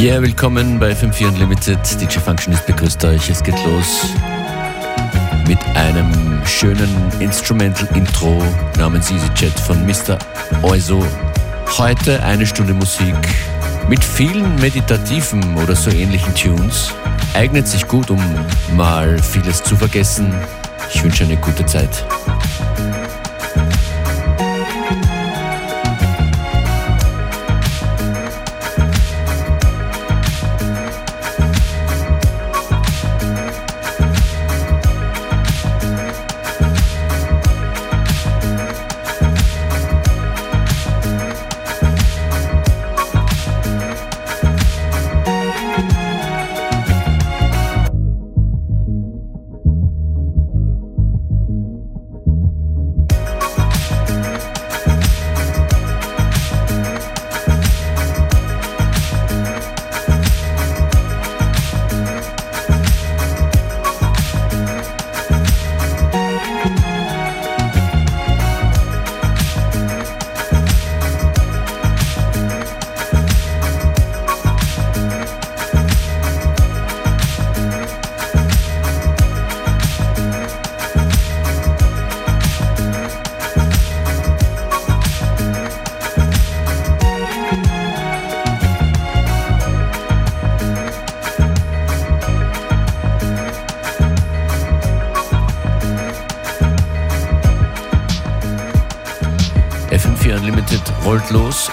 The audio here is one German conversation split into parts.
Ja, willkommen bei FM4 Unlimited. DJ Functionist begrüßt euch. Es geht los mit einem schönen Instrumental-Intro namens EasyJet von Mr. Oizo. Heute eine Stunde Musik mit vielen meditativen oder so ähnlichen Tunes. Eignet sich gut, um mal vieles zu vergessen. Ich wünsche eine gute Zeit.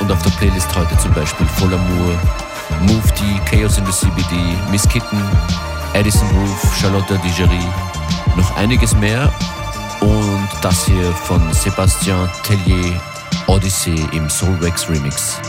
Und auf der Playlist heute zum Beispiel Voll Amour, Move D, Chaos in the CBD, Miss Kitten, Addison Roof, Charlotte Digerie, noch einiges mehr und das hier von Sébastien Tellier, Odyssey im Soulwax Remix.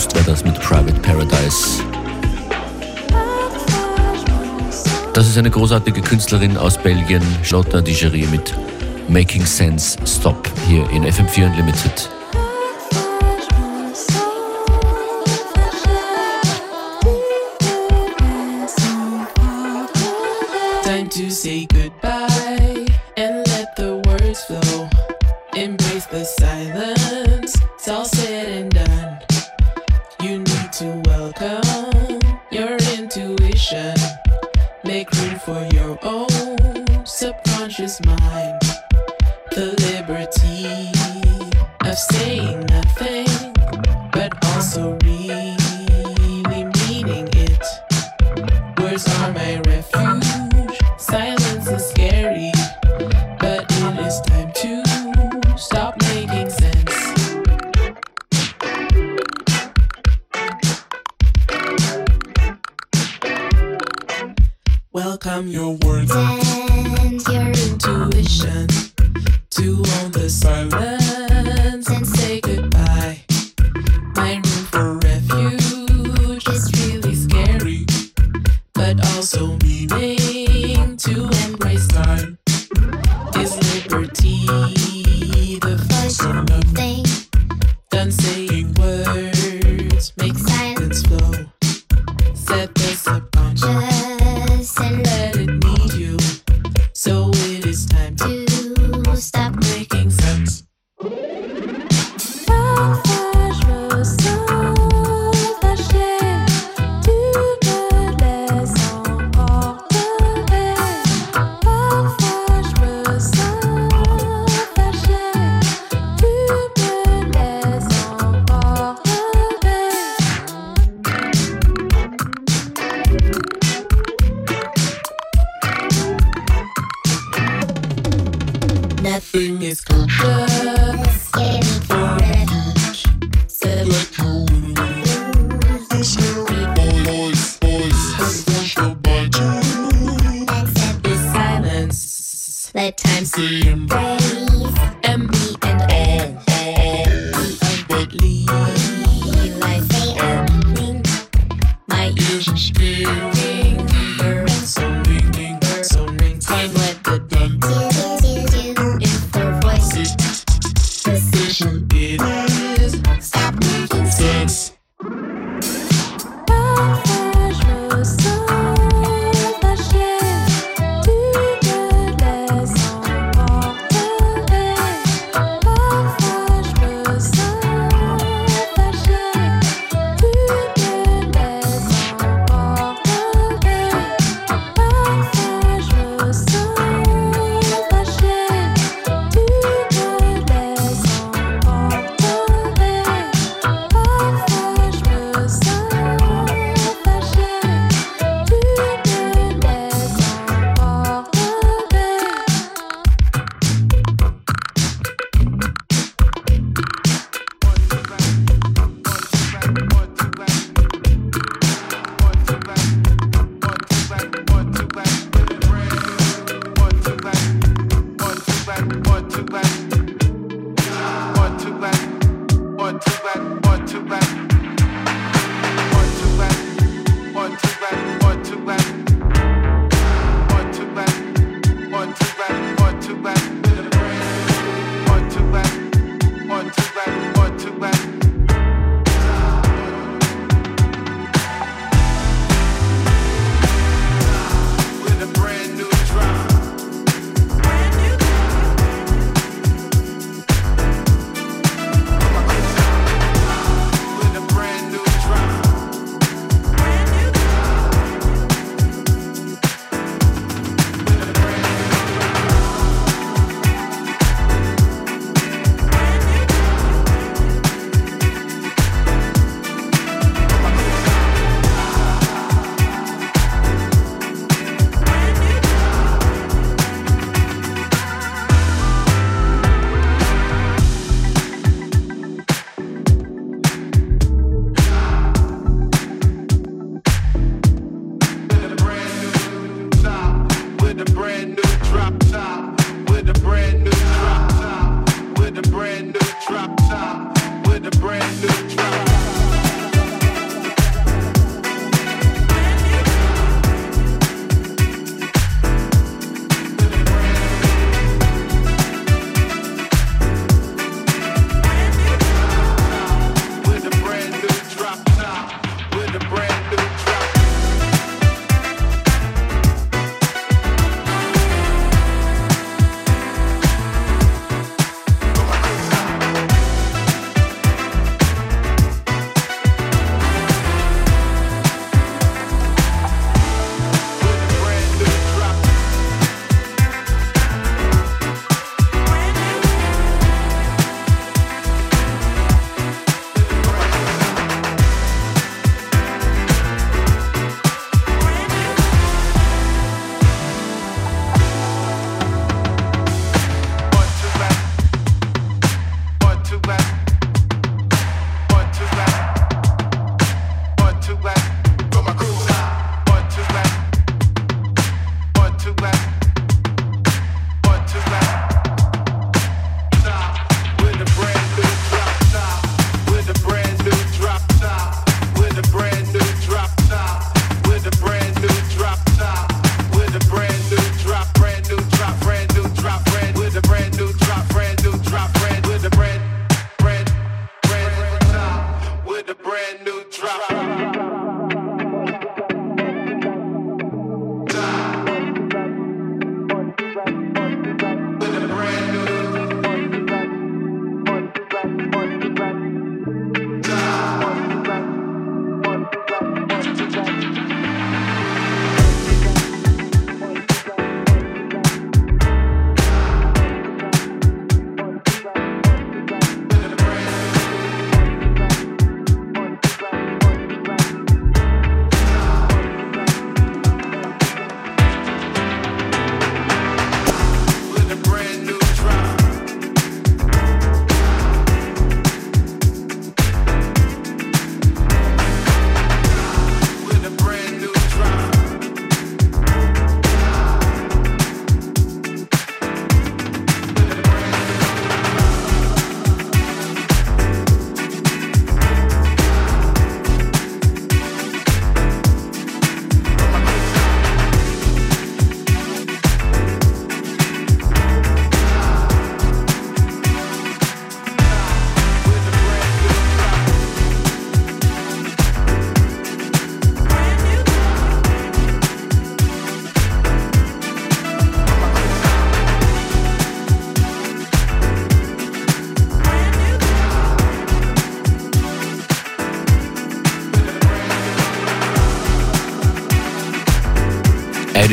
Boost war das mit Private Paradise. Das ist eine großartige Künstlerin aus Belgien, Charlotte Digerie mit Making Sense Stop hier in FM4 Unlimited.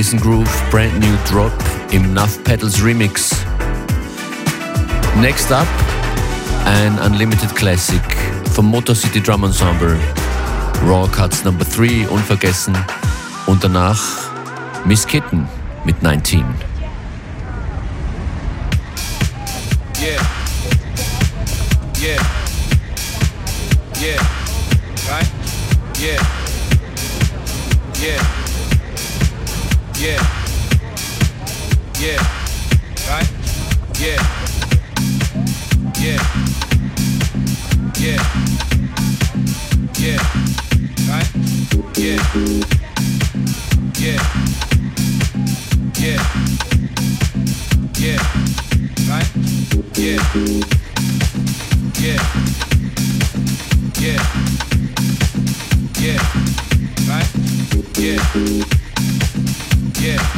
Edison Groove Brand New Drop im Nuff Pedals Remix. Next up, ein Unlimited Classic vom Motor City Drum Ensemble. Raw Cuts Number 3, unvergessen. Und danach Miss Kitten mit 19. Yeah. Yeah. Yeah. Right? Yeah. Yeah. Yeah. Right? Yeah. Yeah. Yeah. Yeah. Right? Yeah. Yeah. Yeah. Yeah. Right? Yeah. Yeah. Yeah. Yeah. Right? Yeah. Yeah.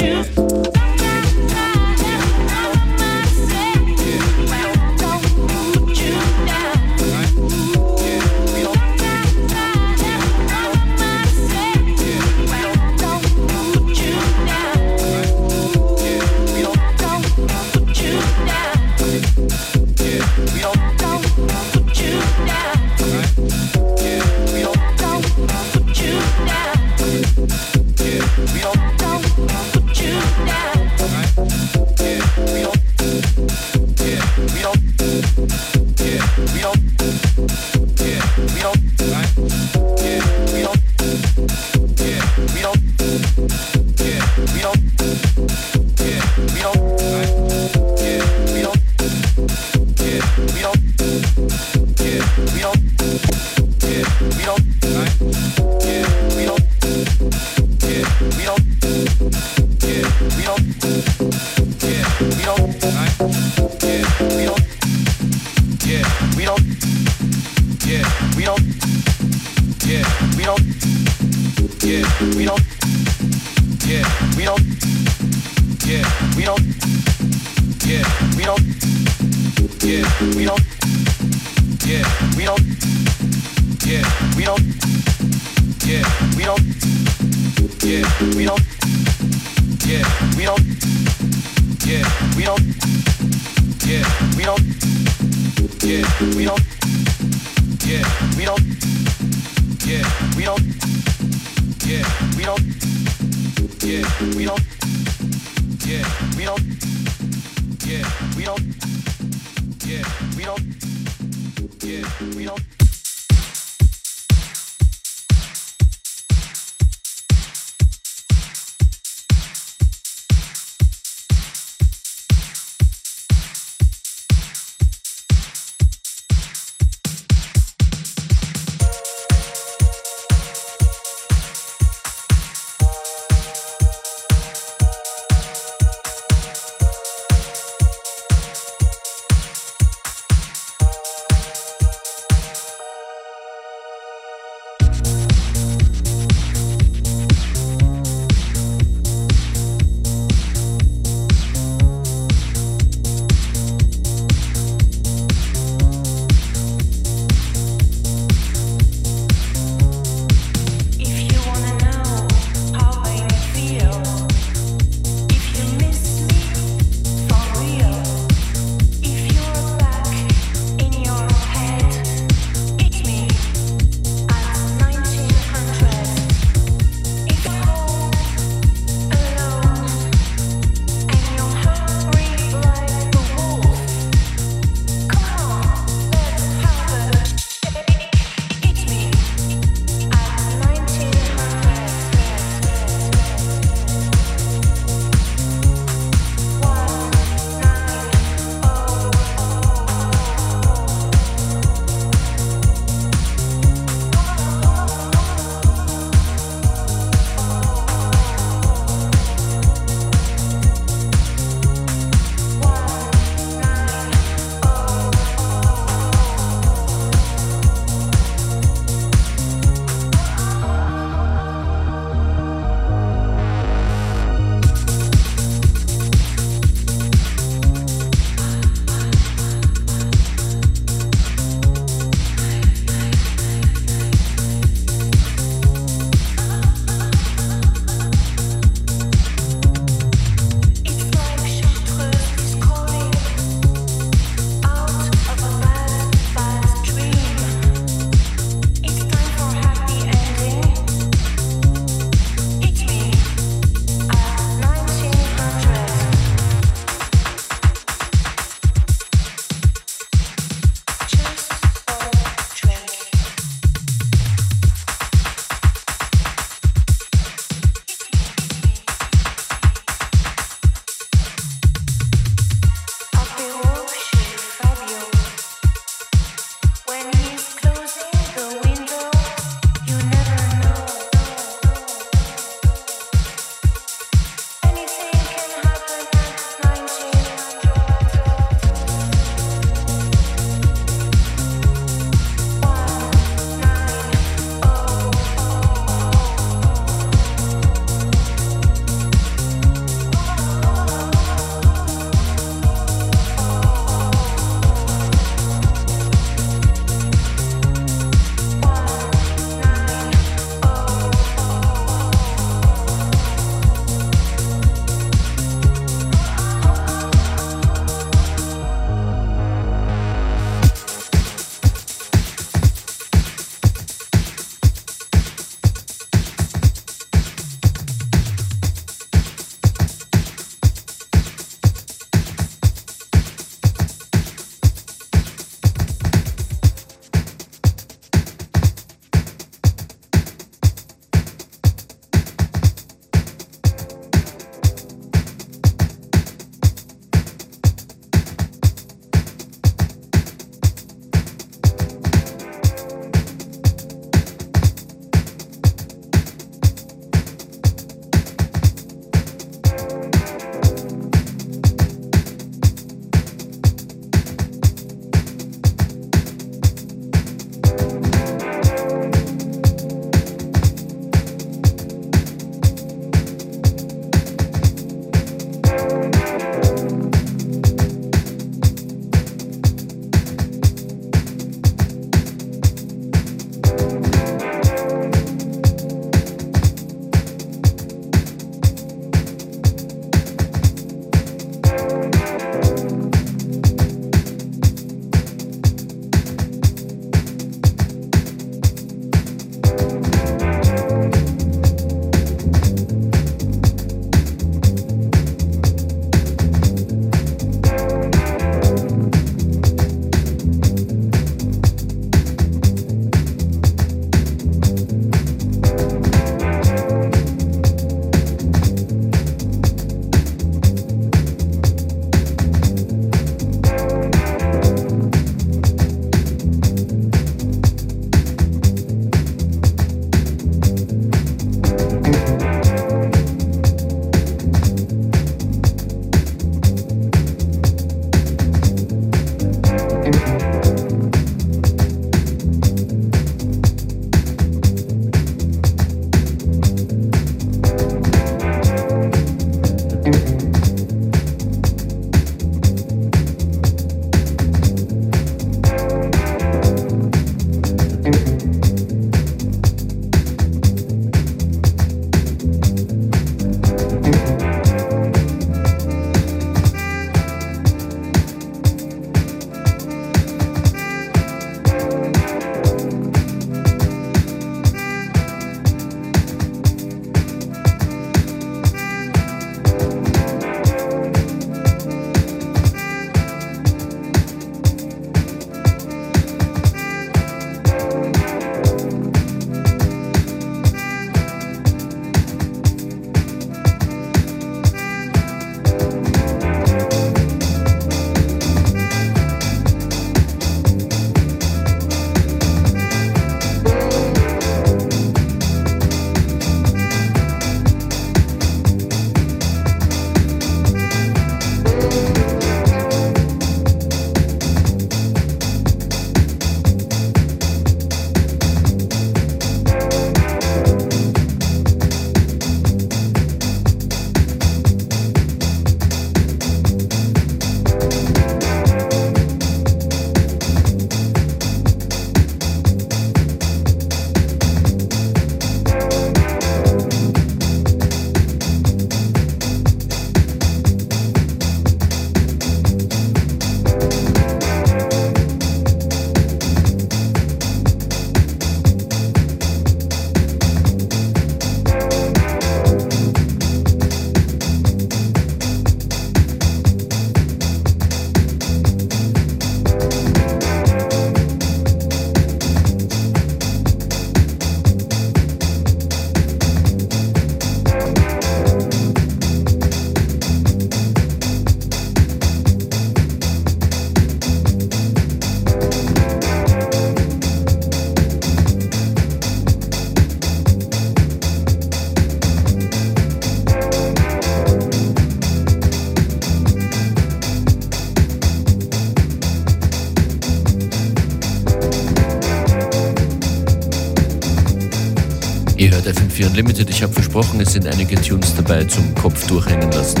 FM4 Unlimited. Ich habe versprochen, es sind einige Tunes dabei zum Kopf durchhängen lassen.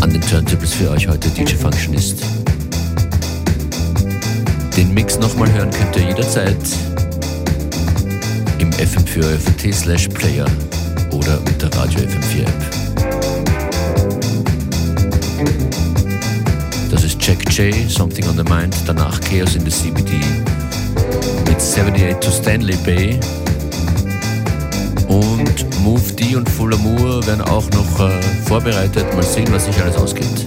An den Turntables für euch heute DJ Functionist. Den Mix nochmal hören könnt ihr jederzeit im FM4 FT slash Player oder mit der Radio FM4 App. Das ist Jack J, Something on the Mind, danach Chaos in the CBD mit 78 to Stanley Bay. Und Move D und Full Amour werden auch noch äh, vorbereitet. Mal sehen, was sich alles ausgeht.